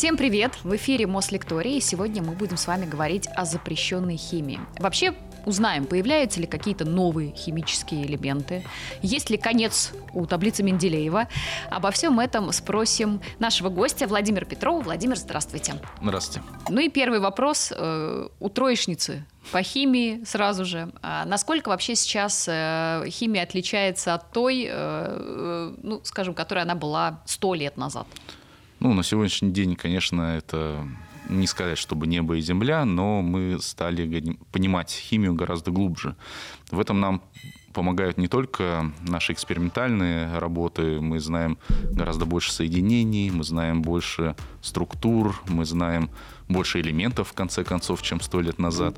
Всем привет! В эфире Мослектория, и сегодня мы будем с вами говорить о запрещенной химии. Вообще, узнаем, появляются ли какие-то новые химические элементы, есть ли конец у таблицы Менделеева. Обо всем этом спросим нашего гостя Владимира Петрова. Владимир, здравствуйте. Здравствуйте. Ну и первый вопрос э, у троечницы по химии сразу же. А насколько вообще сейчас э, химия отличается от той, э, э ну, скажем, которой она была сто лет назад? Ну, на сегодняшний день, конечно, это не сказать, чтобы небо и земля, но мы стали понимать химию гораздо глубже. В этом нам помогают не только наши экспериментальные работы, мы знаем гораздо больше соединений, мы знаем больше структур, мы знаем больше элементов, в конце концов, чем сто лет назад.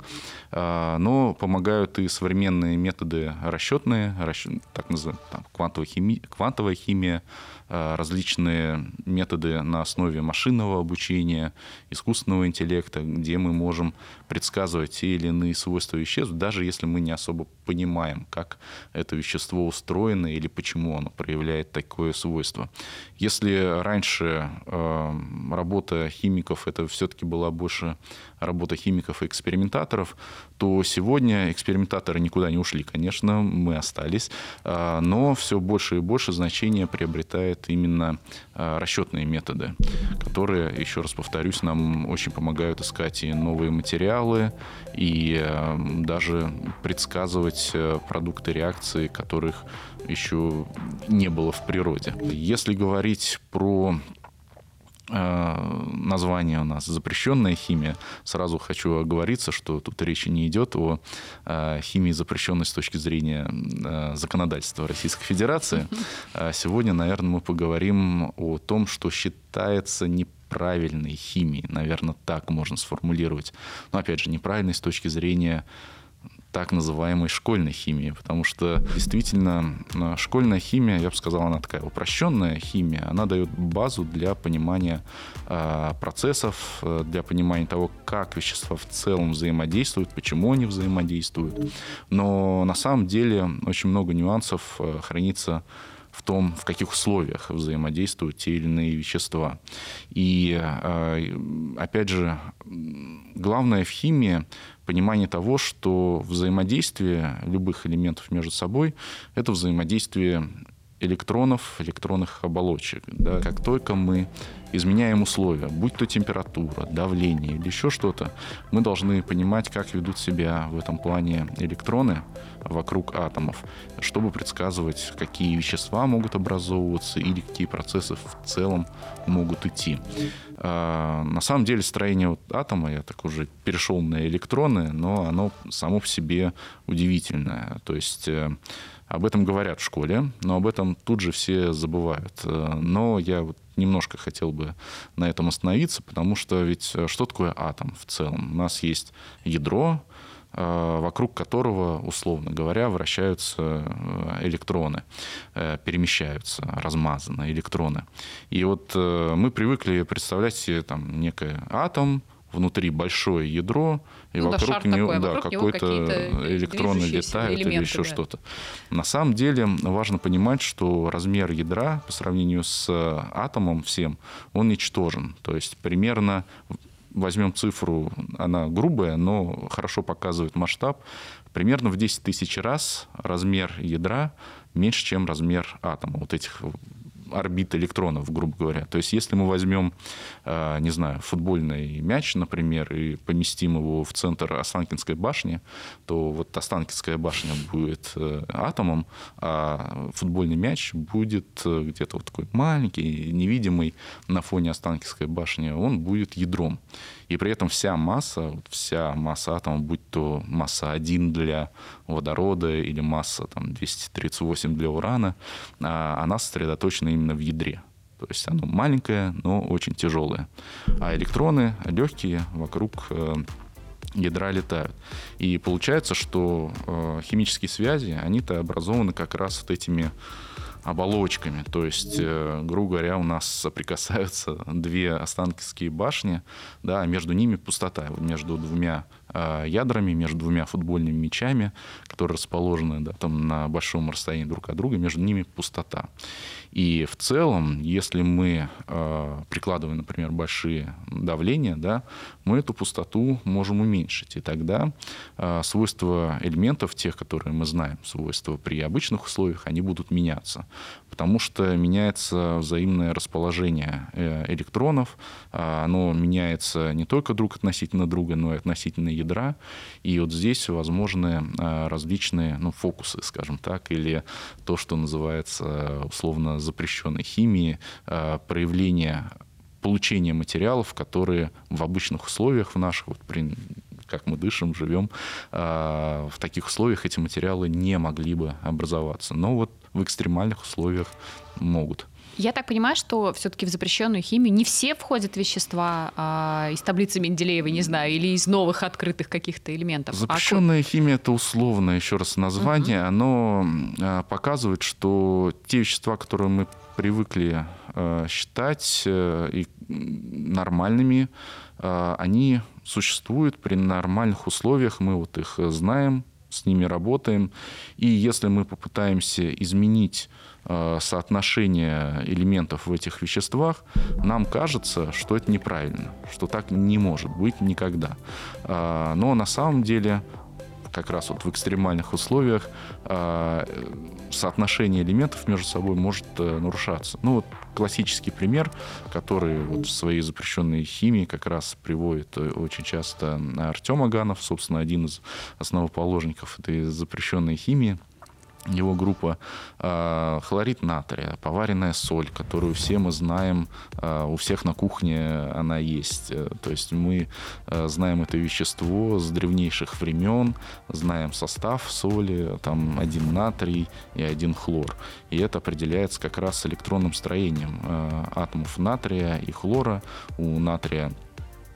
А, но помогают и современные методы расчетные, так называемая там, квантовая, химия, квантовая химия, различные методы на основе машинного обучения, искусственного интеллекта, где мы можем предсказывать те или иные свойства веществ, даже если мы не особо понимаем, как это вещество устроено или почему оно проявляет такое свойство. Если раньше э, работа химиков это все-таки была больше работа химиков и экспериментаторов, то сегодня экспериментаторы никуда не ушли, конечно, мы остались, а, но все больше и больше значения приобретает именно а, расчетные методы, которые, еще раз повторюсь, нам очень помогают искать и новые материалы, и даже предсказывать продукты реакции, которых еще не было в природе. Если говорить про Э, название у нас запрещенная химия. Сразу хочу оговориться, что тут речи не идет о э, химии запрещенной с точки зрения э, законодательства Российской Федерации. А сегодня, наверное, мы поговорим о том, что считается неправильной химией. Наверное, так можно сформулировать. Но, опять же, неправильной с точки зрения так называемой школьной химии, потому что действительно э, школьная химия, я бы сказал, она такая упрощенная химия, она дает базу для понимания э, процессов, э, для понимания того, как вещества в целом взаимодействуют, почему они взаимодействуют. Но на самом деле очень много нюансов хранится в том, в каких условиях взаимодействуют те или иные вещества. И, опять же, главное в химии понимание того, что взаимодействие любых элементов между собой – это взаимодействие электронов, электронных оболочек. Да. Как только мы изменяем условия, будь то температура, давление или еще что-то, мы должны понимать, как ведут себя в этом плане электроны вокруг атомов, чтобы предсказывать, какие вещества могут образовываться или какие процессы в целом могут идти. А, на самом деле строение вот атома, я так уже перешел на электроны, но оно само по себе удивительное. То есть э, об этом говорят в школе, но об этом тут же все забывают. Э, но я вот немножко хотел бы на этом остановиться, потому что ведь э, что такое атом в целом? У нас есть ядро, э, вокруг которого, условно говоря, вращаются электроны, перемещаются размазанно электроны. И вот мы привыкли представлять себе там некий атом, внутри большое ядро, и ну, вокруг да, него, да, какой-то электрон летает или еще да. что-то. На самом деле важно понимать, что размер ядра по сравнению с атомом всем, он ничтожен. То есть примерно возьмем цифру, она грубая, но хорошо показывает масштаб, примерно в 10 тысяч раз размер ядра меньше, чем размер атома, вот этих орбит электронов, грубо говоря. То есть, если мы возьмем, э, не знаю, футбольный мяч, например, и поместим его в центр Останкинской башни, то вот Останкинская башня будет э, атомом, а футбольный мяч будет э, где-то вот такой маленький, невидимый на фоне Останкинской башни, он будет ядром. И при этом вся масса, вся масса атома, будь то масса 1 для водорода или масса там, 238 для урана, а, она сосредоточена именно в ядре. То есть оно маленькое, но очень тяжелое. А электроны легкие вокруг э, ядра летают. И получается, что э, химические связи, они-то образованы как раз вот этими оболочками. То есть, э, грубо говоря, у нас соприкасаются две останкинские башни, да, а между ними пустота. Между двумя ядрами, между двумя футбольными мячами, которые расположены да, там, на большом расстоянии друг от друга, между ними пустота. И в целом, если мы э, прикладываем, например, большие давления, да, мы эту пустоту можем уменьшить. И тогда э, свойства элементов, тех, которые мы знаем, свойства при обычных условиях, они будут меняться. Потому что меняется взаимное расположение э, электронов, э, оно меняется не только друг относительно друга, но и относительно ядра. И вот здесь возможны э, различные ну, фокусы, скажем так, или то, что называется условно запрещенной химии, э, проявление получения материалов, которые в обычных условиях, в наших, вот при, как мы дышим, живем, э, в таких условиях эти материалы не могли бы образоваться. Но вот в экстремальных условиях могут. Я так понимаю, что все-таки в запрещенную химию не все входят вещества а, из таблицы Менделеева, не знаю, или из новых открытых каких-то элементов. Запрещенная а... химия это условное, еще раз название, угу. оно а, показывает, что те вещества, которые мы привыкли а, считать а, и нормальными, а, они существуют при нормальных условиях, мы вот их знаем, с ними работаем. И если мы попытаемся изменить Э, соотношение элементов в этих веществах, нам кажется, что это неправильно, что так не может быть никогда. Э, но на самом деле как раз вот в экстремальных условиях э, соотношение элементов между собой может нарушаться. Ну вот классический пример, который вот в своей запрещенной химии как раз приводит очень часто Артем Аганов, собственно, один из основоположников этой запрещенной химии – его группа э, хлорид натрия, поваренная соль, которую все мы знаем, э, у всех на кухне она есть. Э, то есть мы э, знаем это вещество с древнейших времен, знаем состав соли, там один натрий и один хлор. И это определяется как раз электронным строением атомов натрия и хлора. У натрия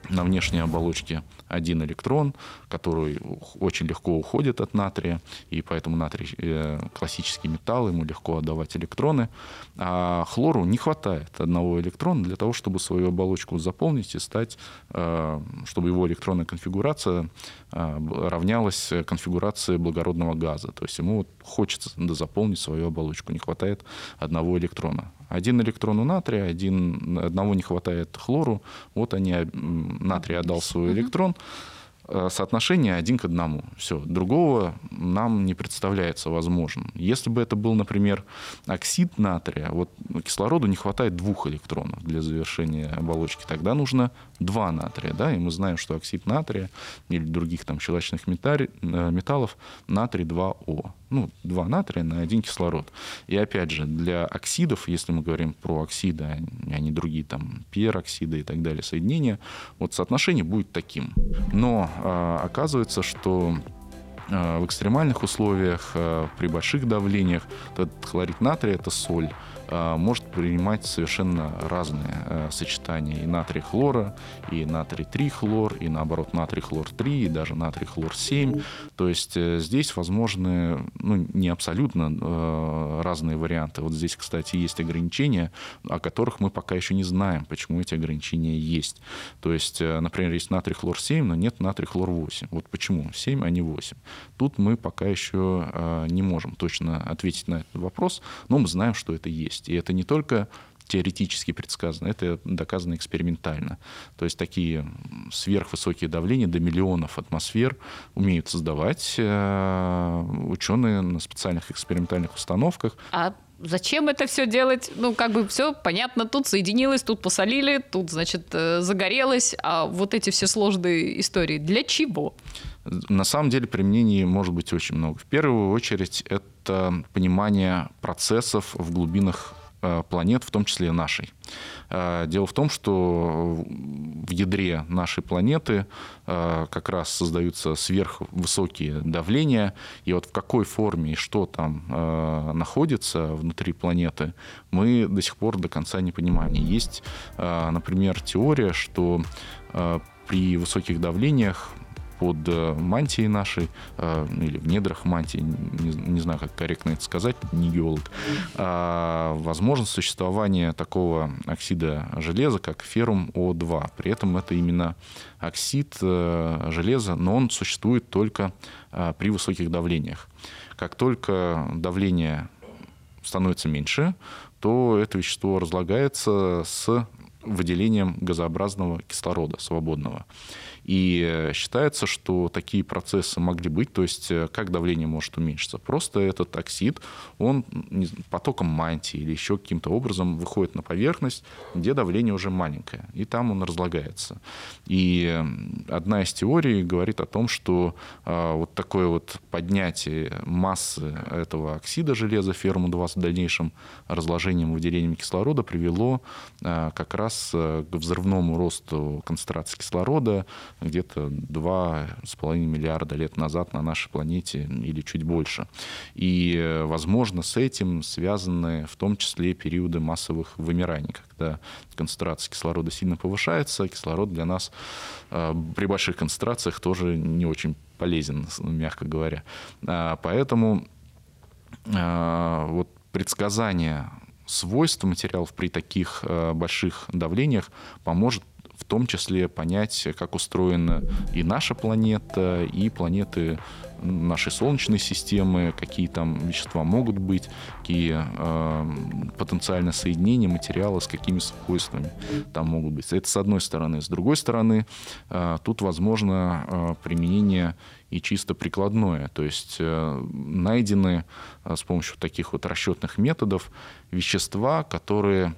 на внешней оболочке один электрон, который очень легко уходит от натрия, и поэтому натрий э, классический металл, ему легко отдавать электроны. А хлору не хватает одного электрона для того, чтобы свою оболочку заполнить и стать, э, чтобы его электронная конфигурация э, равнялась конфигурации благородного газа. То есть ему хочется заполнить свою оболочку, не хватает одного электрона. Один электрон у натрия, один, одного не хватает хлору, вот они, натрий отдал свой электрон, Э, соотношение один к одному. Все. Другого нам не представляется возможным. Если бы это был, например, оксид натрия, вот кислороду не хватает двух электронов для завершения оболочки, тогда нужно два натрия. Да? И мы знаем, что оксид натрия или других там щелочных э, металлов натрий 2О. Ну, два натрия на один кислород. И опять же, для оксидов, если мы говорим про оксиды, а не другие там пероксиды и так далее, соединения, вот соотношение будет таким. Но а, оказывается, что а, в экстремальных условиях, а, при больших давлениях, этот хлорид натрия, это соль, а, может принимать совершенно разные а, сочетания. И натрий хлора, и натрий трихлор, и наоборот натрий хлор 3, и даже натрий хлор 7. То есть э, здесь возможны ну, не абсолютно разные варианты. Вот здесь, кстати, есть ограничения, о которых мы пока еще не знаем, почему эти ограничения есть. То есть, э, например, есть натрий хлор 7, но нет натрий хлор 8. Вот почему 7, а не 8. Тут мы пока еще не можем точно ответить на этот вопрос, но мы знаем, что это есть есть. И это не только теоретически предсказано, это доказано экспериментально. То есть такие сверхвысокие давления до миллионов атмосфер умеют создавать э, ученые на специальных экспериментальных установках. А зачем это все делать? Ну, как бы все понятно, тут соединилось, тут посолили, тут, значит, э, загорелось, а вот эти все сложные истории для чего? На самом деле применений может быть очень много. В первую очередь это понимание процессов в глубинах э, планет, в том числе нашей. Э, дело в том, что в ядре нашей планеты э, как раз создаются сверхвысокие давления, и вот в какой форме и что там находится внутри планеты, мы до сих пор до конца не понимаем. Есть, например, теория, что при высоких давлениях под э, мантией нашей, э, или в недрах мантии, не, знаю, как корректно это сказать, не геолог, а, возможно существование такого оксида железа, как феррум О2. При этом это именно оксид железа, но он существует только при высоких давлениях. Как только давление становится меньше, то это вещество разлагается с выделением газообразного кислорода свободного. И считается, что такие процессы могли быть, то есть э, как давление может уменьшиться? Просто этот оксид, он потоком мантии или еще каким-то образом выходит на поверхность, где давление уже маленькое, и там он разлагается. И одна из теорий говорит о том, что а, вот такое вот поднятие массы этого оксида железа ферму-2 с дальнейшим разложением, выделением кислорода привело а, как раз э, к взрывному росту концентрации кислорода, где-то 2,5 миллиарда лет назад на нашей планете или чуть больше. И, возможно, с этим связаны в том числе периоды массовых вымираний, когда концентрация кислорода сильно повышается, кислород для нас э, при больших концентрациях тоже не очень полезен, мягко говоря. А, поэтому э, вот предсказание свойств материалов при таких э, больших давлениях поможет в том числе понять, как устроена и наша планета, и планеты нашей Солнечной системы, какие там вещества могут быть, какие э, потенциально соединения материала с какими свойствами там могут быть. Это с одной стороны. С другой стороны, э, тут возможно э, применение и чисто прикладное. То есть э, найдены э, с помощью таких вот расчетных методов вещества, которые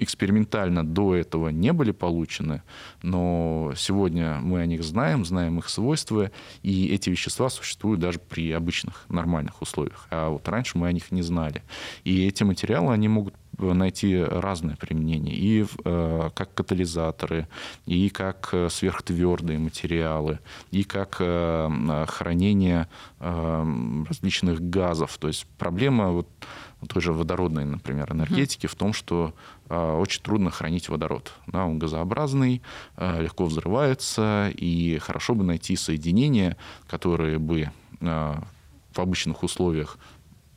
экспериментально до этого не были получены, но сегодня мы о них знаем, знаем их свойства, и эти вещества существуют даже при обычных нормальных условиях. А вот раньше мы о них не знали. И эти материалы, они могут найти разное применение. И э, как катализаторы, и как э, сверхтвердые материалы, и как э, хранение э, различных газов. То есть проблема вот, той же водородной, например, энергетики в том, что э, очень трудно хранить водород. Да, он газообразный, э, легко взрывается, и хорошо бы найти соединения, которые бы э, в обычных условиях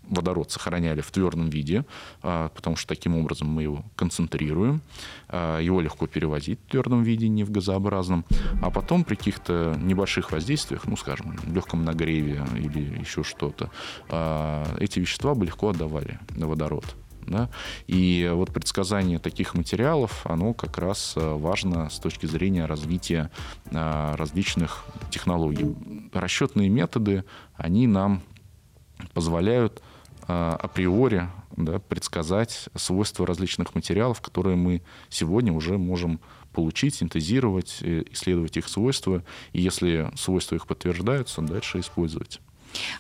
водород сохраняли в твердом виде, а, потому что таким образом мы его концентрируем, а, его легко перевозить в твердом виде, не в газообразном, а потом при каких-то небольших воздействиях, ну, скажем, легком нагреве или еще что-то, а, эти вещества бы легко отдавали на водород. Да? И вот предсказание таких материалов, оно как раз важно с точки зрения развития различных технологий. Расчетные методы, они нам позволяют априори да, предсказать свойства различных материалов, которые мы сегодня уже можем получить, синтезировать, э, исследовать их свойства, и если свойства их подтверждаются, дальше использовать.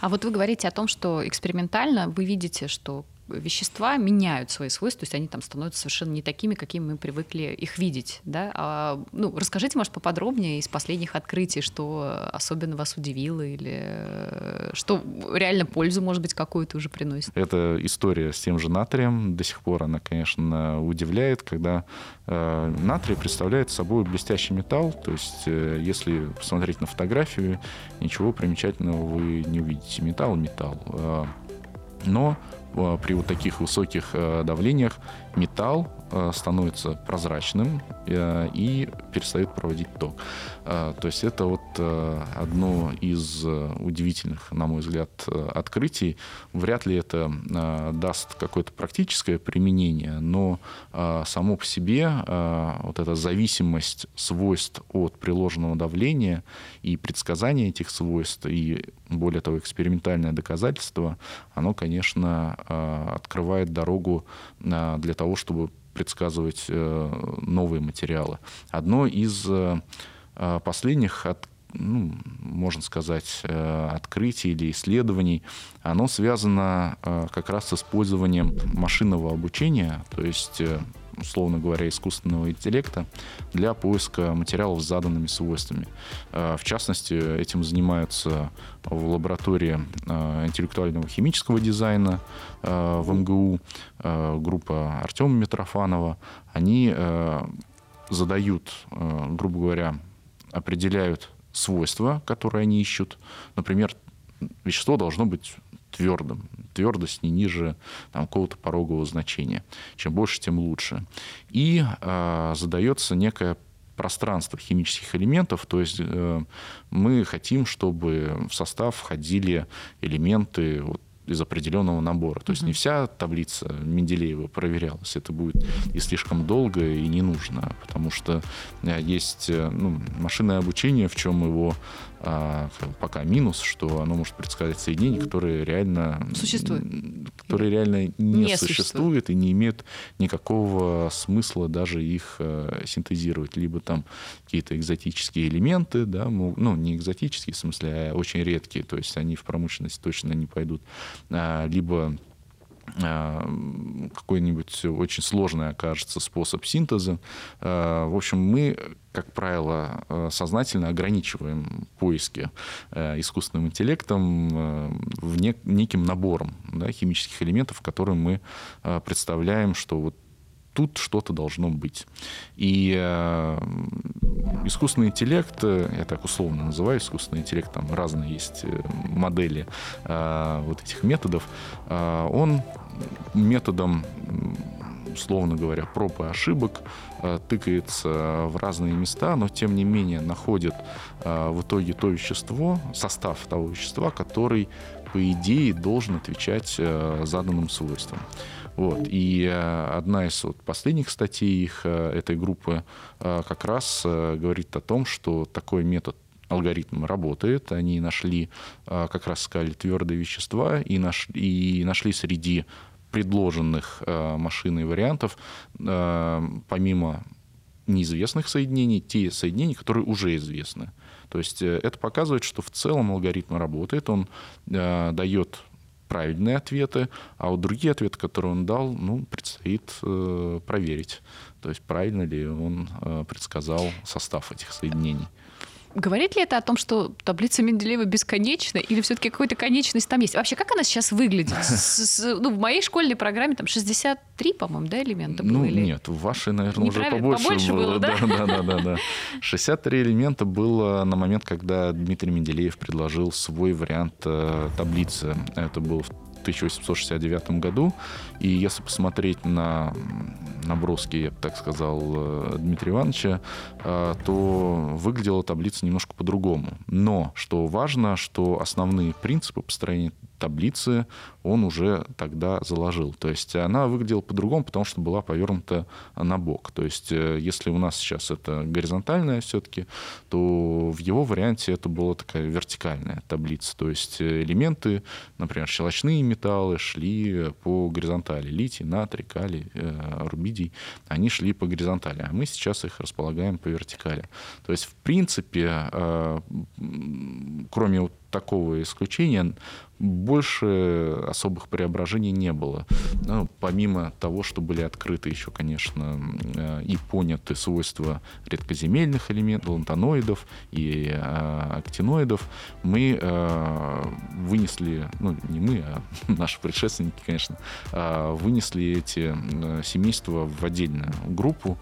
А вот вы говорите о том, что экспериментально вы видите, что вещества меняют свои свойства, то есть они там становятся совершенно не такими, какими мы привыкли их видеть. Да? А, ну, расскажите, может, поподробнее из последних открытий, что особенно вас удивило или э, что реально пользу, может быть, какую-то уже приносит. Это история с тем же натрием. До сих пор она, конечно, удивляет, когда э, натрий представляет собой блестящий металл. То есть, э, если посмотреть на фотографию, ничего примечательного вы не увидите. Металл — металл. Э, но при вот таких высоких э, давлениях металл Э, становится прозрачным э, и перестает проводить ток. Э, то есть это вот одно из удивительных, на мой взгляд, открытий. Вряд ли это даст какое-то практическое применение, но само по себе вот эта зависимость свойств от приложенного давления и предсказание этих свойств, и более того, экспериментальное доказательство, оно, конечно, открывает дорогу для того, чтобы предсказывать э, новые материалы. Одно из э, э, последних ну, можно сказать, открытий или исследований, оно связано как раз с использованием машинного обучения, то есть условно говоря, искусственного интеллекта для поиска материалов с заданными свойствами. Э, в частности, этим занимаются в лаборатории э, интеллектуального химического дизайна э, в МГУ группа Артема Митрофанова. Они задают, грубо говоря, определяют свойства, которые они ищут. Например, вещество должно быть твердым. Твердость не ниже там, какого-то порогового значения. Чем больше, тем лучше. И э, задается некое пространство химических элементов, то есть э, мы хотим, чтобы в состав входили элементы вот, из определенного набора. То есть не вся таблица Менделеева проверялась. Это будет и слишком долго, и не нужно, потому что э, есть э, ну, машинное обучение, в чем его а, пока минус, что оно может предсказать соединения, которые реально существуют, которые реально не, не существуют. и не имеют никакого смысла даже их а, синтезировать, либо там какие-то экзотические элементы, да, ну не экзотические в смысле, а очень редкие, то есть они в промышленность точно не пойдут, а, либо какой-нибудь очень сложный окажется способ синтеза. А, в общем, мы, как правило, а, сознательно ограничиваем поиски искусственным интеллектом в неким набором да, химических элементов, которые мы представляем, что вот тут что-то должно быть. И э, искусственный интеллект, я так условно называю искусственный интеллект, там разные есть модели э, вот этих методов, э, он методом условно говоря, проб и ошибок, э, тыкается в разные места, но тем не менее находит э, в итоге то вещество, состав того вещества, который, по идее, должен отвечать э, заданным свойствам. Вот. И одна из вот последних статей их, этой группы как раз говорит о том, что такой метод алгоритм работает. Они нашли, как раз сказали, твердые вещества и, наш, и нашли среди предложенных э, машиной вариантов, э, помимо неизвестных соединений, те соединения, которые уже известны. То есть э, это показывает, что в целом алгоритм работает, он э, дает правильные ответы, а вот другие ответы, которые он дал, ну, предстоит э, проверить. То есть правильно ли он э, предсказал состав этих соединений. Говорит ли это о том, что таблица Менделеева бесконечна, или все-таки какая-то конечность там есть? Вообще, как она сейчас выглядит? С, с, ну, в моей школьной программе там 63, по-моему, да, элемента было? Ну, или... нет, в вашей, наверное, уже побольше, побольше было. было да? Да, да, да, да. 63 элемента было на момент, когда Дмитрий Менделеев предложил свой вариант э, таблицы. Это был в 1869 году. И если посмотреть на наброски, я бы так сказал, э, Дмитрия Ивановича, э, то выглядела таблица немножко по-другому. Но, что важно, что основные принципы построения таблицы он уже тогда заложил. То есть она выглядела по-другому, потому что была повернута на бок. То есть э, если у нас сейчас это горизонтальная все-таки, то в его варианте это была такая вертикальная таблица. То есть элементы, например, щелочные металлы шли по горизонтали. Литий, натрий, калий, рубидий видий, они шли по горизонтали, а мы сейчас их располагаем по вертикали. То есть, в принципе, э, кроме вот такого исключения больше особых преображений не было. Ну, помимо того, что были открыты еще, конечно, э, и поняты свойства редкоземельных элементов, лантаноидов и э, актиноидов, мы э, вынесли, ну не мы, а наши предшественники, конечно, вынесли эти семейства в отдельную группу,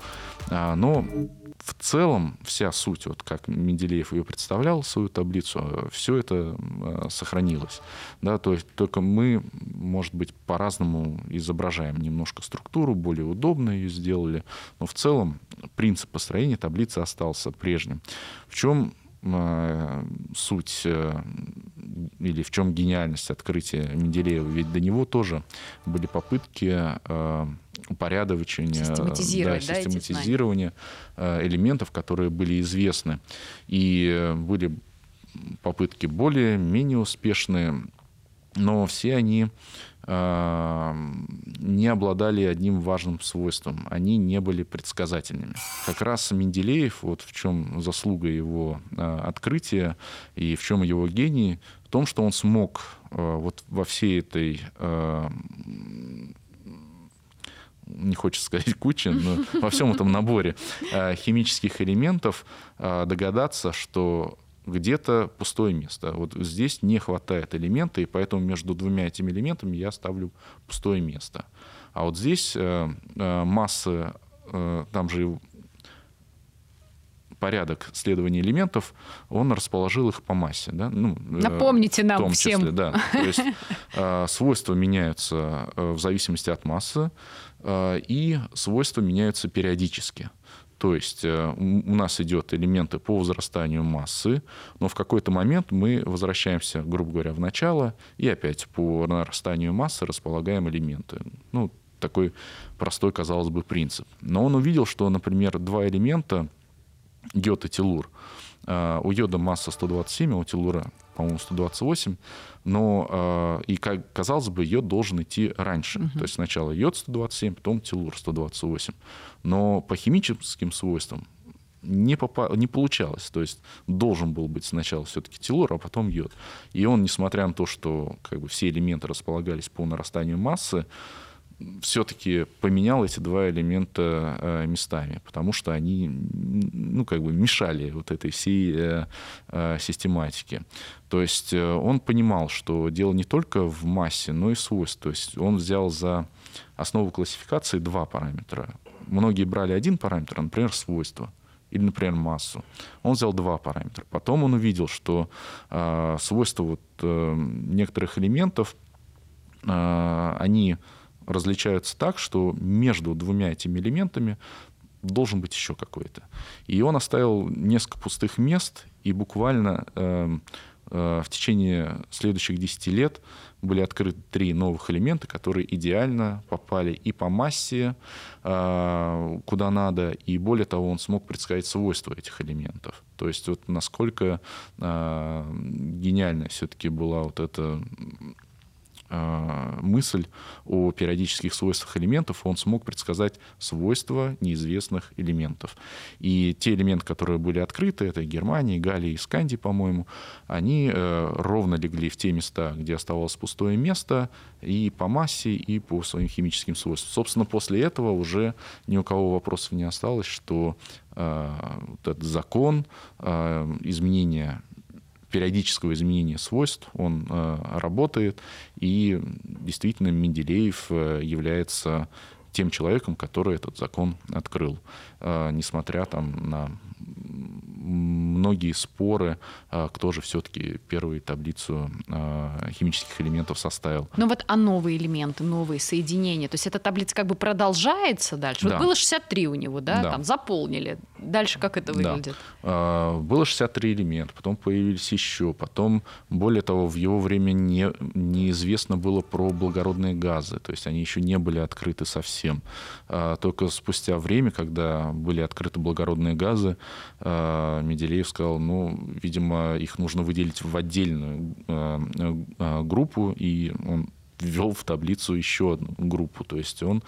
но в целом вся суть, вот как Менделеев ее представлял, свою таблицу, все это э, сохранилось. Да, то есть только мы, может быть, по-разному изображаем немножко структуру, более удобно ее сделали, но в целом принцип построения таблицы остался прежним. В чем э, суть э, или в чем гениальность открытия Менделеева? Ведь до него тоже были попытки упорядочения, систематизировать, да, систематизирования да, элементов, которые были известны. И э, были попытки более-менее успешные, но все они э, не обладали одним важным свойством. Они не были предсказательными. Как раз Менделеев, вот в чем заслуга его э, открытия и в чем его гений, в том, что он смог вот во всей этой не хочется сказать куча, но во всем этом наборе э, химических элементов э, догадаться, что где-то пустое место. Вот здесь не хватает элемента, и поэтому между двумя этими элементами я ставлю пустое место. А вот здесь э, масса, там же порядок следования элементов, он расположил их по массе. Да? Ну, Напомните нам в том всем. Числе, да. То есть свойства меняются в зависимости от массы, и свойства меняются периодически. То есть э, у нас идет элементы по возрастанию массы, но в какой-то момент мы возвращаемся, грубо говоря, в начало, и опять по нарастанию массы располагаем элементы. Ну, такой простой, казалось бы, принцип. Но он увидел, что, например, два элемента, йод и телур, э, у йода масса 127, а у телура, по-моему, 128, но э, и как казалось бы, йод должен идти раньше. Uh-huh. То есть сначала йод 127, потом телур 128. Но по химическим свойствам не, попа- не получалось. То есть должен был быть сначала все-таки телур, а потом йод. И он, несмотря на то, что как бы, все элементы располагались по нарастанию массы, все-таки поменял эти два элемента э, местами, потому что они ну, как бы мешали вот этой всей э, э, систематике. То есть он понимал, что дело не только в массе, но и свойств. То есть он взял за основу классификации два параметра. Многие брали один параметр, например, свойства или, например, массу. Он взял два параметра. Потом он увидел, что э, свойства вот, э, некоторых элементов, э, они различаются так, что между двумя этими элементами должен быть еще какой-то. И он оставил несколько пустых мест, и буквально э, э, в течение следующих 10 лет были открыты три новых элемента, которые идеально попали и по массе, э, куда надо, и более того, он смог предсказать свойства этих элементов. То есть вот насколько э, гениальная все-таки была вот эта мысль о периодических свойствах элементов, он смог предсказать свойства неизвестных элементов. И те элементы, которые были открыты, это Германия, Галия и Сканди, по-моему, они э, ровно легли в те места, где оставалось пустое место, и по массе, и по своим химическим свойствам. Собственно, после этого уже ни у кого вопросов не осталось, что э, вот этот закон изменения периодического изменения свойств, он э, работает, и действительно Менделеев э, является тем человеком, который этот закон открыл, э, несмотря там на многие споры, а, кто же все-таки первую таблицу а, химических элементов составил. Ну вот, а новые элементы, новые соединения, то есть эта таблица как бы продолжается дальше? Да. Вот было 63 у него, да, да. там заполнили. Дальше как это выглядит? Да. Было 63 элемента, потом появились еще, потом, более того, в его время не, неизвестно было про благородные газы, то есть они еще не были открыты совсем. А, только спустя время, когда были открыты благородные газы, Менделеев сказал, ну, видимо, их нужно выделить в отдельную э, э, группу, и он ввел в таблицу еще одну группу. То есть он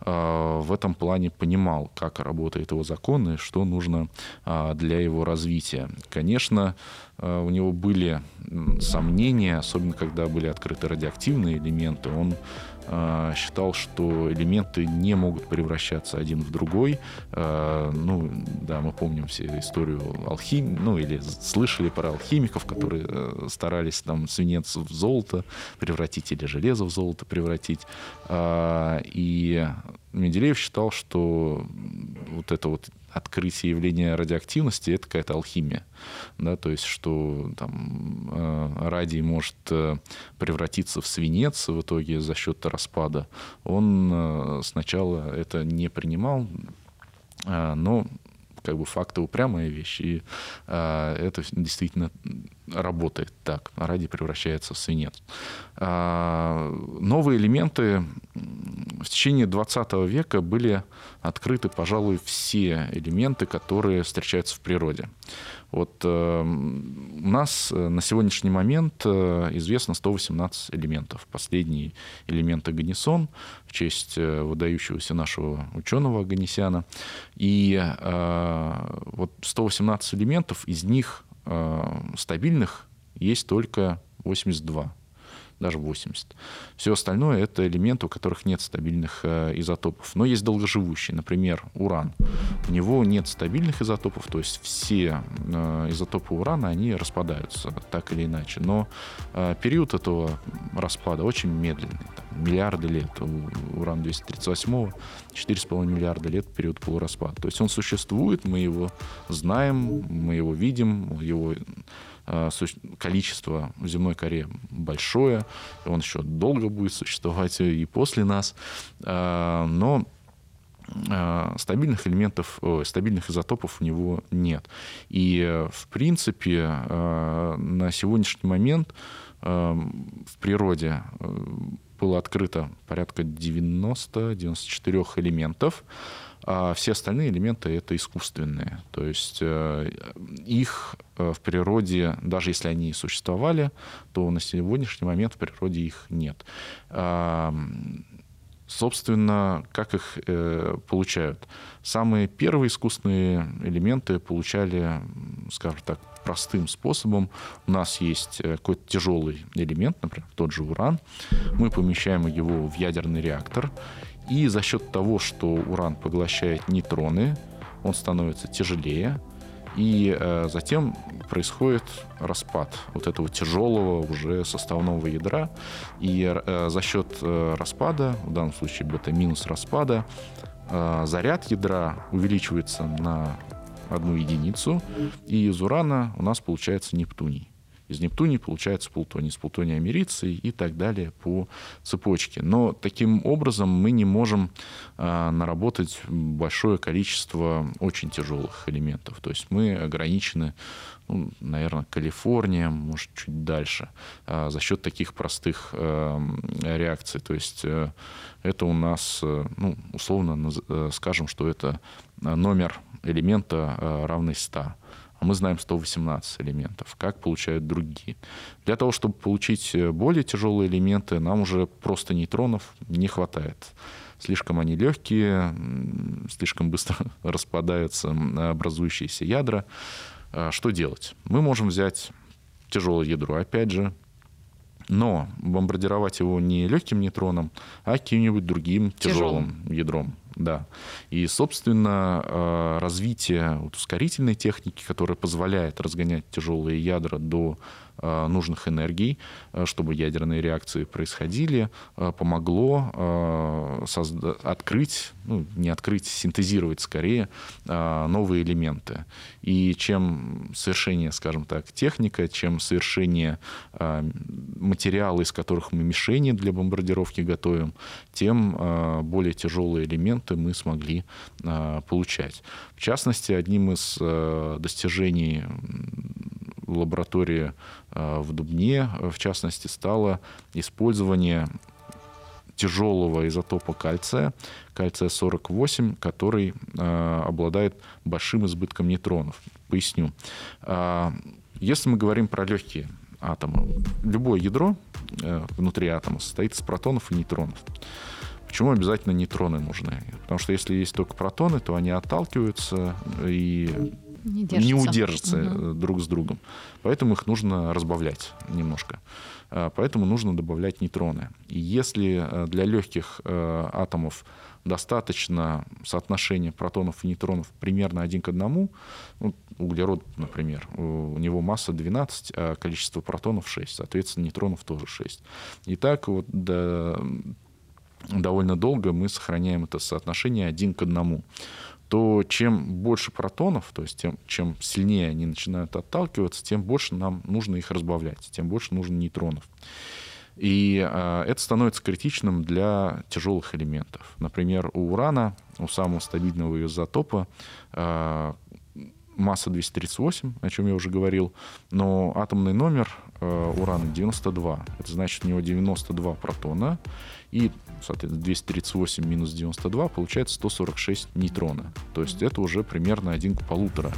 э, в этом плане понимал, как работает его закон и что нужно э, для его развития. Конечно, э, у него были сомнения, особенно когда были открыты радиоактивные элементы. Он Э, считал, что элементы не могут превращаться один в другой. Э, ну, да, мы помним все историю алхимии, ну, или слышали про алхимиков, которые э, старались там свинец в золото превратить или железо в золото превратить. И Менделеев считал, что вот это вот открытие явления радиоактивности это какая-то алхимия, да, то есть что там э, радий может э, превратиться в свинец в итоге за счет распада. Он э, сначала это не принимал, но как бы факты упрямая вещь, и это действительно работает так. Радий превращается в свинец. новые элементы в течение 20 века были открыты, пожалуй, все элементы, которые встречаются в природе. Вот э, у нас э, на сегодняшний момент э, известно 118 элементов. Последний элемент Аганисон в честь выдающегося нашего ученого Аганесяна. И вот 118 элементов, из них стабильных есть только 82. Даже 80. Все остальное — это элементы, у которых нет стабильных э, изотопов. Но есть долгоживущие, например, уран. У него нет стабильных изотопов, то есть все э, изотопы урана, они распадаются так или иначе. Но э, период этого распада очень медленный, там, миллиарды лет. У уран-238 4,5 миллиарда лет период полураспада. То есть он существует, мы его знаем, мы его видим, его количество в земной коре большое, он еще долго будет существовать и после нас, э, но э, стабильных элементов, стабильных изотопов у него нет. И, в принципе, на сегодняшний момент в природе было открыто порядка 90-94 элементов, а все остальные элементы это искусственные. То есть э, их э, в природе, даже если они и существовали, то на сегодняшний момент в природе их нет. Собственно, как их э, получают? Самые первые искусственные элементы получали, скажем так, простым способом. У нас есть какой-то тяжелый элемент, например, тот же уран. Мы помещаем его в ядерный реактор, и за счет того, что уран поглощает нейтроны, он становится тяжелее, и э, затем происходит распад вот этого тяжелого уже составного ядра. И э, за счет э, распада, в данном случае бета-минус распада, э, заряд ядра увеличивается на одну единицу, и из урана у нас получается нептуний. Из Нептуния получается плутоний, из плутония америций и так далее по цепочке. Но таким образом мы не можем э, наработать большое количество очень тяжелых элементов. То есть мы ограничены, ну, наверное, Калифорния, может, чуть дальше, э, за счет таких простых э, реакций. То есть э, это у нас, э, ну, условно э, скажем, что это номер элемента равный 100 а мы знаем 118 элементов, как получают другие. Для того, чтобы получить э, более тяжелые элементы, нам уже просто нейтронов не хватает. Слишком они легкие, слишком быстро распадаются образующиеся ядра. А что делать? Мы можем взять тяжелое ядро, опять же, но бомбардировать его не легким нейтроном, а каким-нибудь другим тяжелым, тяжелым ядром. Да. И, собственно, э, развитие ускорительной техники, которая позволяет разгонять тяжелые ядра до Э, нужных энергий, э, чтобы ядерные реакции происходили, помогло открыть, ну, не открыть, синтезировать скорее новые элементы. И чем совершеннее, скажем так, техника, чем совершеннее материалы, из которых мы мишени для бомбардировки готовим, тем более тяжелые элементы мы смогли получать. В частности, одним из достижений лаборатории э, в Дубне, в частности, стало использование тяжелого изотопа кальция, кальция-48, который э, обладает большим избытком нейтронов. Поясню. Э, если мы говорим про легкие атомы, любое ядро э, внутри атома состоит из протонов и нейтронов. Почему обязательно нейтроны нужны? Потому что если есть только протоны, то они отталкиваются и не, не удержатся угу. друг с другом. Поэтому их нужно разбавлять немножко. Э, поэтому нужно добавлять нейтроны. И если э, для легких атомов достаточно соотношения протонов и нейтронов примерно один к одному, ну, углерод, например, у него масса 12, а количество протонов 6, соответственно, нейтронов тоже 6. И так вот до, довольно долго мы сохраняем это соотношение один к одному то чем больше протонов, то есть тем, чем сильнее они начинают отталкиваться, тем больше нам нужно их разбавлять, тем больше нужно нейтронов. И э, это становится критичным для тяжелых элементов. Например, у урана, у самого стабильного изотопа, э, масса 238, о чем я уже говорил, но атомный номер э, урана 92. Это значит, у него 92 протона, и, соответственно, 238 минус 92 получается 146 нейтрона. То есть это уже примерно один к полутора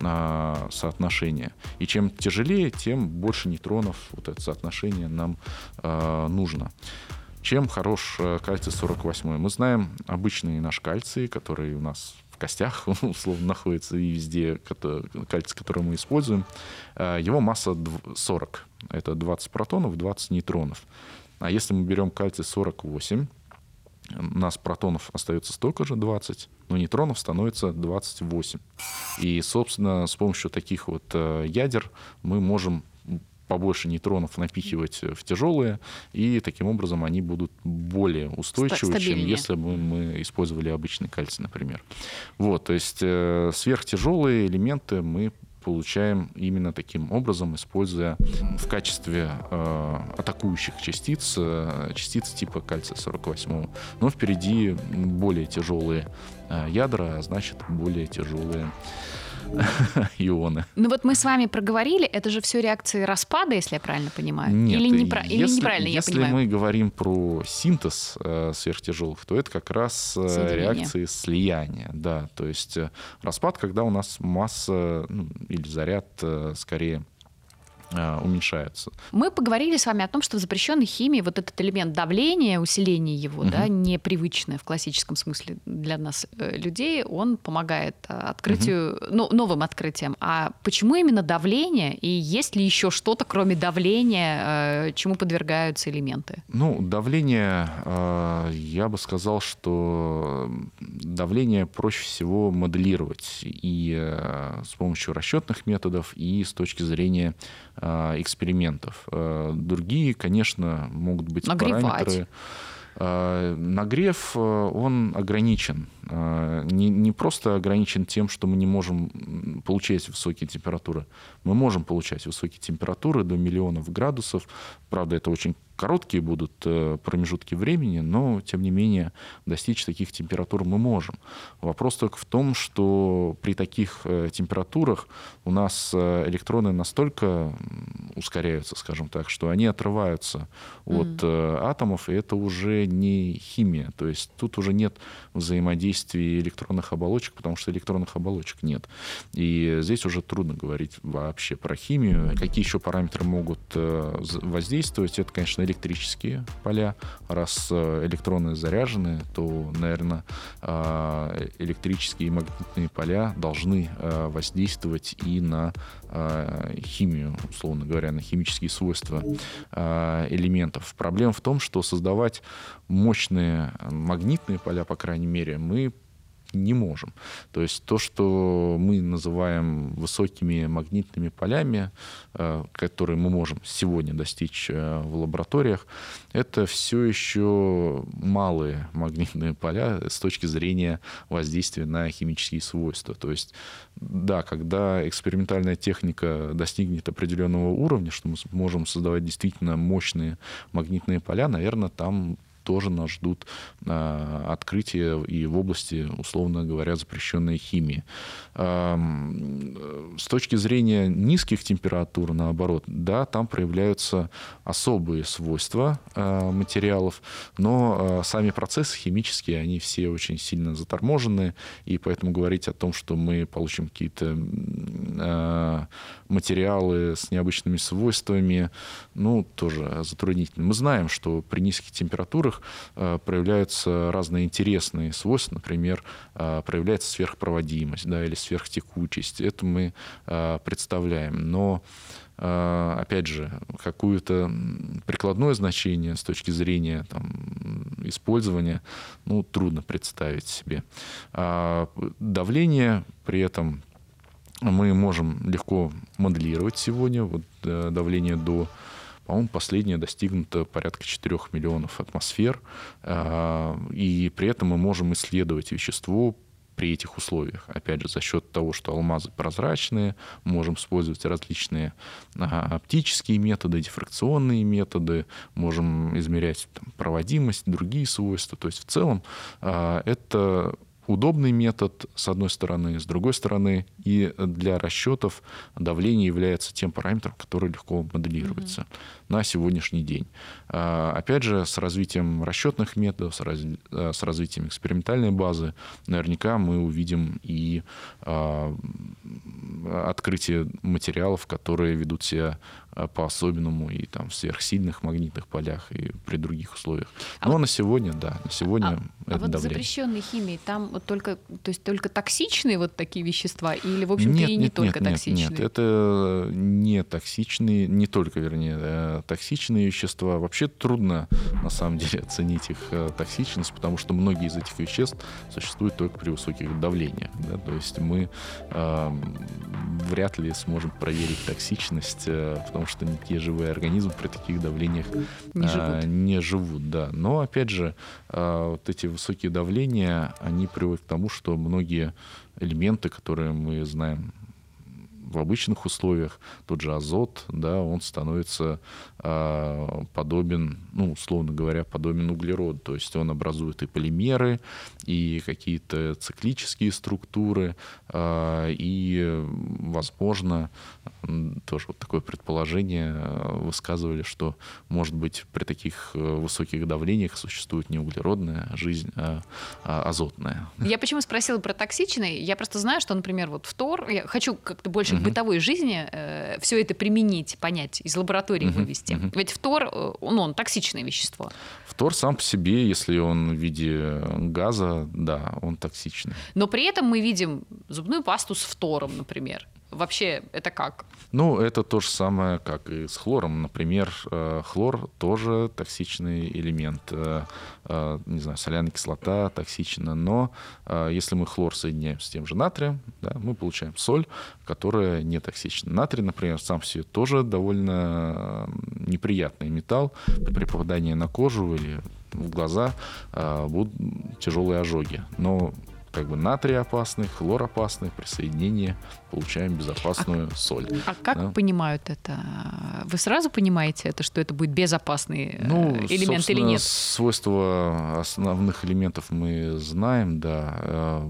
э, соотношение. И чем тяжелее, тем больше нейтронов вот это соотношение нам э, нужно. Чем хорош э, кальций 48? Мы знаем обычный наш кальций, который у нас костях, условно, находится и везде, кальций, который мы используем, э, его масса 40 Это 20 протонов, 20 нейтронов. А если мы берем кальций-48, у нас протонов остается столько же, 20, но нейтронов становится 28. И, собственно, с помощью таких вот э, ядер мы можем побольше нейтронов напихивать в тяжелые, и таким образом они будут более устойчивы, чем если бы мы использовали обычный кальций, например. Вот, то есть э, сверхтяжелые элементы мы получаем именно таким образом, используя в качестве э, атакующих частиц э, частицы типа кальция 48. Но впереди более тяжелые э, ядра, а значит более тяжелые ионы. Ну вот мы с вами проговорили, это же все реакции распада, если я правильно понимаю? Нет, или, непра- если, или неправильно если я понимаю? мы говорим про синтез э, сверхтяжелых, то это как раз э, реакции слияния. Да, то есть э, распад, когда у нас масса ну, или заряд э, скорее Э, уменьшаются. Мы поговорили с вами о том, что в запрещенной химии вот этот элемент давления, усиление его, угу. да, непривычное в классическом смысле для нас э, людей, он помогает э, открытию, угу. ну, новым открытиям. А почему именно давление? И есть ли еще что-то, кроме давления, чему подвергаются элементы? Ну, давление, я бы сказал, что давление проще всего моделировать и с помощью расчетных методов, и с точки зрения экспериментов. Э, другие, конечно, могут быть Нагревать. параметры. Э, нагрев, он ограничен. Не, не просто ограничен тем, что мы не можем получать высокие температуры. Мы можем получать высокие температуры до миллионов градусов. Правда, это очень короткие будут э, промежутки времени, но, тем не менее, достичь таких температур мы можем. Вопрос только в том, что при таких э, температурах у нас э, электроны настолько ускоряются, скажем так, что они отрываются mm-hmm. от атомов, и это уже не химия. То есть тут уже нет взаимодействия электронных оболочек, потому что электронных оболочек нет. И здесь уже трудно говорить вообще про химию. Какие еще параметры могут воздействовать? Это, конечно, электрические поля. Раз э, электроны заряжены, то, наверное, э, электрические и магнитные поля должны э, воздействовать и на химию, условно говоря, на химические свойства элементов. Проблема в том, что создавать мощные магнитные поля, по крайней мере, мы не можем. То есть то, что мы называем высокими магнитными полями, э, которые мы можем сегодня достичь э, в лабораториях, это все еще малые магнитные поля с точки зрения воздействия на химические свойства. То есть, да, когда экспериментальная техника достигнет определенного уровня, что мы можем создавать действительно мощные магнитные поля, наверное, там тоже нас ждут э, открытия и в области, условно говоря, запрещенной химии. С точки зрения низких температур, наоборот, да, там проявляются особые свойства э, материалов, но э, сами процессы химические, они все очень сильно заторможены, и поэтому говорить о том, что мы получим какие-то материалы с необычными свойствами, ну, тоже затруднительно. Мы знаем, что при низких температурах э, проявляются разные интересные свойства, например, э, проявляется сверхпроводимость да, или сверхтекучесть. Это мы э, представляем. Но опять же, какое-то прикладное значение с точки зрения там, использования, ну, трудно представить себе. А давление при этом мы можем легко моделировать сегодня. Вот давление до, по-моему, последнее достигнуто порядка 4 миллионов атмосфер. Э, и при этом мы можем исследовать вещество при этих условиях. Опять же, за счет того, что алмазы прозрачные, можем использовать различные оптические методы, дифракционные методы, можем измерять там, проводимость, другие свойства. То есть в целом э, это удобный метод, с одной стороны, с другой стороны, и для расчетов давление является тем параметром, который легко моделируется mm-hmm. на сегодняшний день. А, опять же, с развитием расчетных методов, с, раз, э, с развитием экспериментальной базы, наверняка мы увидим и а, открытие материалов, которые ведут себя по-особенному и там в сверхсильных магнитных полях и при других условиях. А Но а вот, на сегодня, да, на сегодня а, это а вот давление. запрещенной химии там вот только, то есть только токсичные вот такие вещества или в общем-то и не нет, только нет, токсичные? Нет, это не токсичные, не только, вернее, э, токсичные вещества. Вообще трудно на самом деле оценить их э, токсичность, потому что многие из этих веществ существуют только при высоких давлениях. Да? То есть мы э, вряд ли сможем проверить токсичность, э, потому что никакие живые организмы при таких давлениях не живут. Не живут да. Но опять же, вот эти высокие давления, они приводят к тому, что многие элементы, которые мы знаем в обычных условиях тот же азот, да, он становится э, подобен, ну, условно говоря, подобен углероду. То есть он образует и полимеры, и какие-то циклические структуры, э, и, возможно, тоже вот такое предположение высказывали, что, может быть, при таких э, высоких давлениях существует не углеродная жизнь, а, а азотная. Я почему спросила про токсичный? Я просто знаю, что, например, вот фтор, я хочу как-то больше в бытовой жизни э, все это применить, понять, из лаборатории uh-huh. вывести. Uh-huh. Ведь фтор, э, ну, он токсичное вещество. Фтор сам по себе, если он в виде газа, да, он токсичный. Но при этом мы видим зубную пасту с фтором, например. Вообще это как? Ну, это то же самое, как и с хлором. Например, э, хлор тоже токсичный элемент. Э, э, не знаю, соляная кислота токсична, но если мы хлор соединяем с тем же натрием, да, мы получаем соль, которая не токсична. Натрий, например, сам себе тоже довольно неприятный металл. При попадании на кожу или в глаза будут тяжелые ожоги. Но как бы натрий опасный, хлор опасный, при соединении получаем безопасную а, соль. А как да? понимают это? Вы сразу понимаете это, что это будет безопасный э, ну, элемент или нет? Свойства основных элементов мы знаем, да. Э,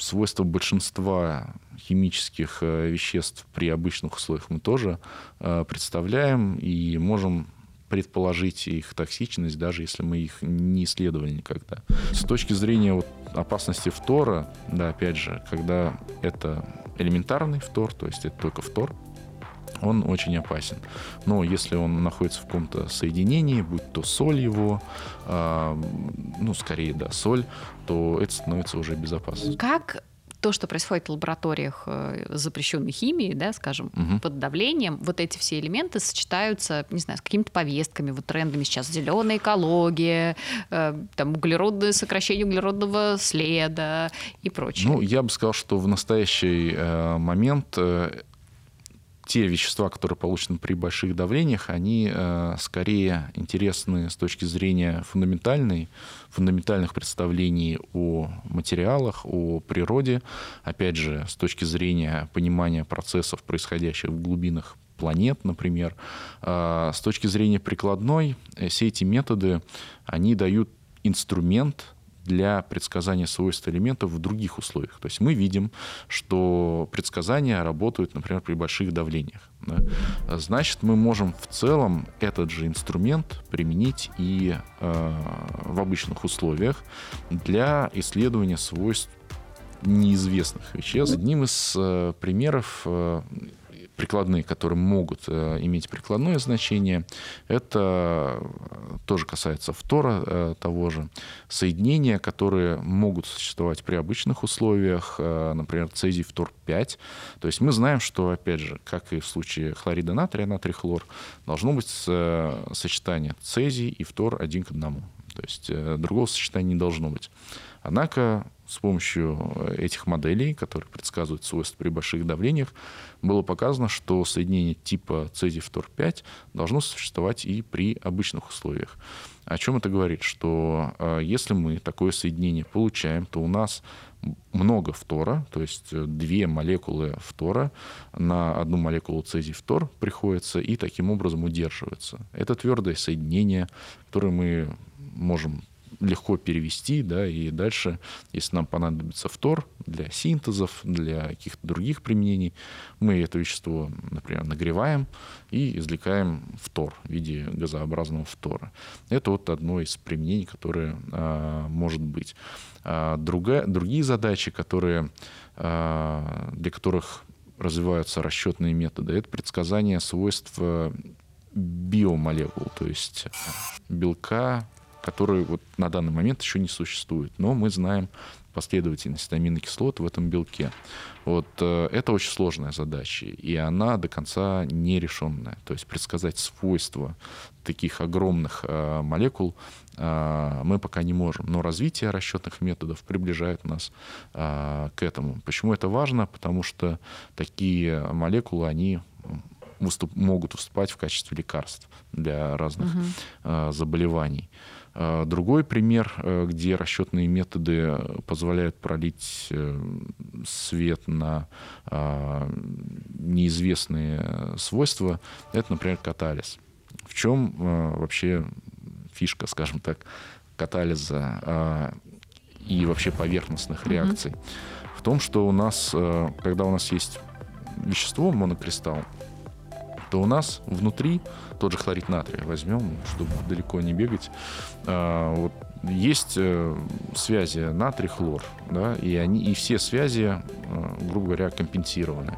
свойства большинства химических э, веществ при обычных условиях мы тоже представляем и можем предположить их токсичность, даже если мы их не исследовали никогда. С точки зрения вот опасности фтора, да, опять же, когда это элементарный фтор, то есть это только фтор, он очень опасен. Но если он находится в каком-то соединении, будь то соль его, э, ну, скорее, да, соль, то это становится уже безопасно. Как то, что происходит в лабораториях э, запрещенной химии, да, скажем, угу. под давлением, вот эти все элементы сочетаются, не знаю, с какими-то повестками, вот трендами сейчас зеленая экология, э, там углеродное сокращение углеродного следа и прочее. Ну, я бы сказал, что в настоящий э, момент те вещества, которые получены при больших давлениях, они э, скорее интересны с точки зрения фундаментальной, фундаментальных представлений о материалах, о природе, опять же, с точки зрения понимания процессов, происходящих в глубинах планет, например. Э, с точки зрения прикладной, э, все эти методы, они дают инструмент для предсказания свойств элементов в других условиях. То есть мы видим, что предсказания работают, например, при больших давлениях. Да? Значит, мы можем в целом этот же инструмент применить и э, в обычных условиях для исследования свойств неизвестных веществ. Одним из э, примеров э, прикладные, которые могут э, иметь прикладное значение. Это э, тоже касается фтора э, того же. Соединения, которые могут существовать при обычных условиях, например, цезий фтор-5. То есть мы знаем, что, опять же, как и в случае хлорида натрия, натрий-хлор, должно быть сочетание цезий и фтор один к одному. То есть другого сочетания не должно быть. Однако с помощью этих моделей, которые предсказывают свойства при больших давлениях, было показано, что соединение типа цезий-фтор-5 должно существовать и при обычных условиях. О чем это говорит? Что э, если мы такое соединение получаем, то у нас много фтора, то есть две молекулы фтора на одну молекулу цезий-фтор приходится и таким образом удерживается. Это твердое соединение, которое мы можем легко перевести, да, и дальше, если нам понадобится фтор для синтезов, для каких-то других применений, мы это вещество, например, нагреваем и извлекаем фтор в виде газообразного фтора. Это вот одно из применений, которое а, может быть. А, другая, другие задачи, которые, а, для которых развиваются расчетные методы, это предсказание свойств биомолекул, то есть белка, который вот на данный момент еще не существует. Но мы знаем последовательность аминокислот в этом белке. Вот э, это очень сложная задача, и она до конца нерешенная. То есть предсказать свойства таких огромных э, молекул э, мы пока не можем. Но развитие расчетных методов приближает нас к этому. Почему это важно? Потому что такие молекулы, они выступ, могут выступать в качестве лекарств для разных угу. заболеваний. А, другой пример, э, где расчетные методы позволяют пролить э, свет на неизвестные свойства, это, например, катализ. В чем э, вообще фишка, скажем так, катализа и вообще поверхностных реакций? Mm-hmm. В том, что у нас, когда у нас есть вещество, монокристалл, то у нас внутри тот же хлорид натрия возьмем, чтобы далеко не бегать. А, вот есть э, связи натрий-хлор, да, и, они, и все связи, э, грубо говоря, компенсированы.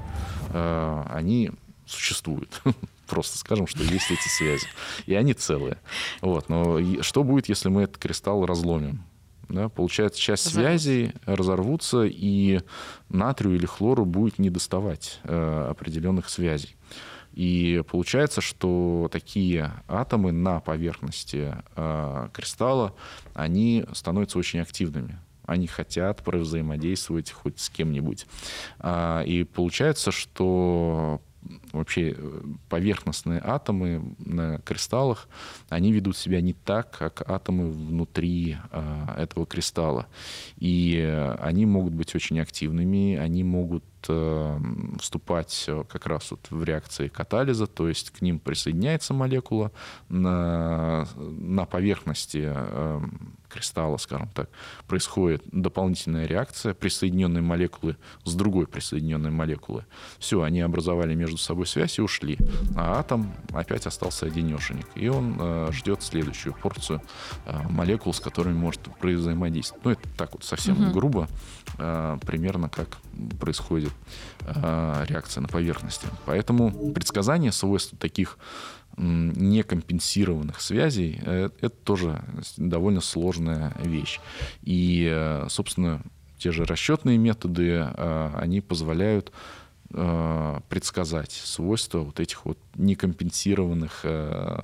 А, они существуют. Просто скажем, что есть эти связи. И они целые. Вот. Но что будет, если мы этот кристалл разломим? Да, получается, часть связей разорвутся, и натрию или хлору будет не доставать э, определенных связей. И получается, что такие атомы на поверхности э, кристалла, они становятся очень активными. Они хотят взаимодействовать хоть с кем-нибудь. А, и получается, что вообще э, поверхностные атомы на кристаллах, они ведут себя не так, как атомы внутри э, этого кристалла. И э, они могут быть очень активными, они могут э, вступать как раз вот в реакции катализа, то есть к ним присоединяется молекула на, на поверхности э, кристалла, скажем так, происходит дополнительная реакция присоединенной молекулы с другой присоединенной молекулы. Все, они образовали между собой связь и ушли. А атом опять остался одинешенек. И он э, ждет следующую порцию э, молекул, с которыми может взаимодействовать. Ну, это так вот совсем угу. грубо, э, примерно как происходит э, реакция на поверхности. Поэтому предсказание свойств таких некомпенсированных связей, э, это тоже довольно сложная вещь. И, э, собственно, те же расчетные методы, э, они позволяют э, предсказать свойства вот этих вот некомпенсированных э,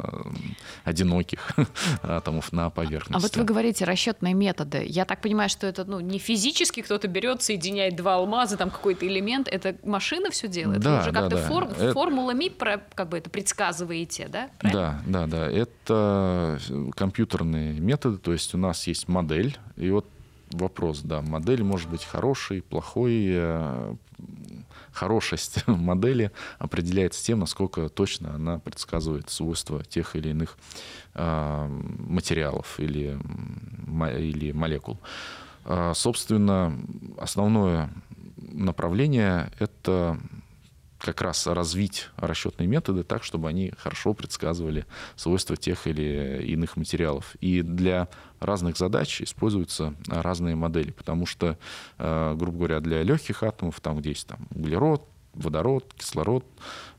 одиноких атомов на поверхности. А вот вы говорите расчетные методы. Я так понимаю, что это ну, не физически кто-то берет, соединяет два алмаза, там какой-то элемент. Это машина все делает? Да, вы уже да, как-то да. Фор, это... формулами про, как бы это предсказываете, да? Правильно? Да, да, да. Это компьютерные методы, то есть у нас есть модель, и вот вопрос, да, модель может быть хорошей, плохой, э, хорошесть модели определяется тем, насколько точно она предсказывает свойства тех или иных э, материалов или, или молекул. Э, собственно, основное направление — это как раз развить расчетные методы так, чтобы они хорошо предсказывали свойства тех или иных материалов. И для разных задач используются разные модели, потому что, э, грубо говоря, для легких атомов, там, где есть там, углерод, водород, кислород.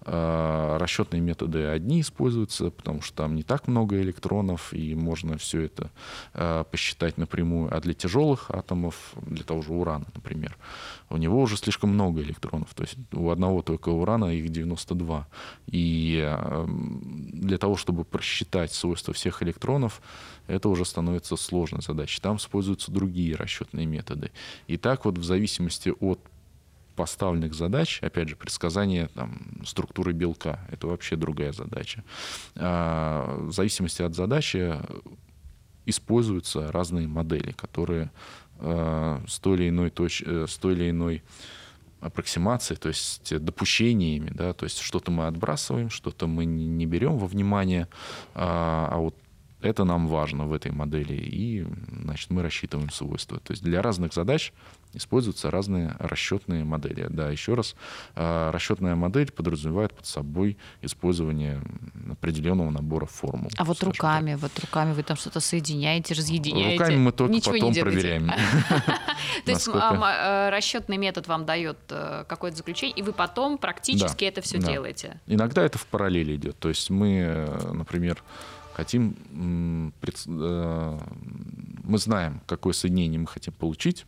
А, расчетные методы одни используются, потому что там не так много электронов, и можно все это а, посчитать напрямую. А для тяжелых атомов, для того же урана, например, у него уже слишком много электронов. То есть у одного только урана их 92. И для того, чтобы просчитать свойства всех электронов, это уже становится сложной задачей. Там используются другие расчетные методы. И так вот в зависимости от поставленных задач, опять же, предсказание там, структуры белка, это вообще другая задача. А, в зависимости от задачи используются разные модели, которые а, с той или иной, точ... Э, с той или иной аппроксимацией, то есть допущениями, да, то есть что-то мы отбрасываем, что-то мы не берем во внимание, а, а вот это нам важно в этой модели, и значит, мы рассчитываем свойства. То есть для разных задач используются разные расчетные модели. Да, еще раз, а, расчетная модель подразумевает под собой использование определенного набора формул. А вот руками, так. вот руками вы там что-то соединяете, разъединяете? Руками мы только Ничего потом проверяем. То есть а, э, расчетный метод вам дает э, какое-то заключение, и вы потом практически это все делаете. Иногда это в параллели идет. То есть мы, э, например, хотим, э, мы знаем, какое соединение мы хотим получить.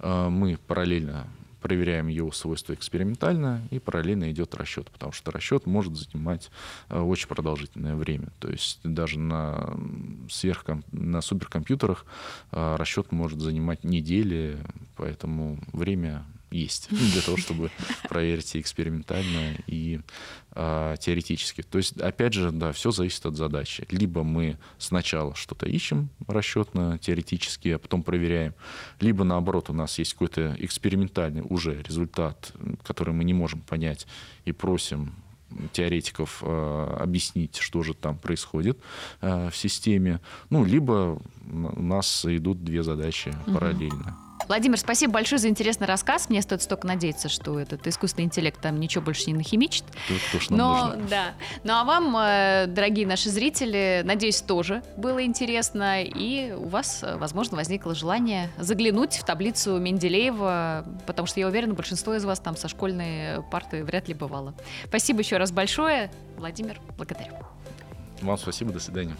Э, Мы параллельно проверяем его свойства экспериментально, и параллельно идет расчет, потому что расчет может занимать э, очень продолжительное время. То есть даже на, сверхком, на суперкомпьютерах расчет может занимать недели, поэтому время есть для того, чтобы проверить и экспериментально, и а, теоретически. То есть, опять же, да, все зависит от задачи. Либо мы сначала что-то ищем расчетно, теоретически, а потом проверяем, либо наоборот у нас есть какой-то экспериментальный уже результат, который мы не можем понять, и просим теоретиков э, объяснить, что же там происходит э, в системе. Ну, либо у нас идут две задачи параллельно. Владимир, спасибо большое за интересный рассказ. Мне стоит столько надеяться, что этот искусственный интеллект там ничего больше не нахимичит. Это то, что Но, нужно. да. Ну а вам, э, дорогие наши зрители, надеюсь, тоже было интересно, и у вас, э, возможно, возникло желание заглянуть в таблицу Менделеева, потому что я уверена, большинство из вас там со школьной парты вряд ли бывало. Спасибо еще раз большое. Владимир, благодарю. Вам спасибо, до свидания.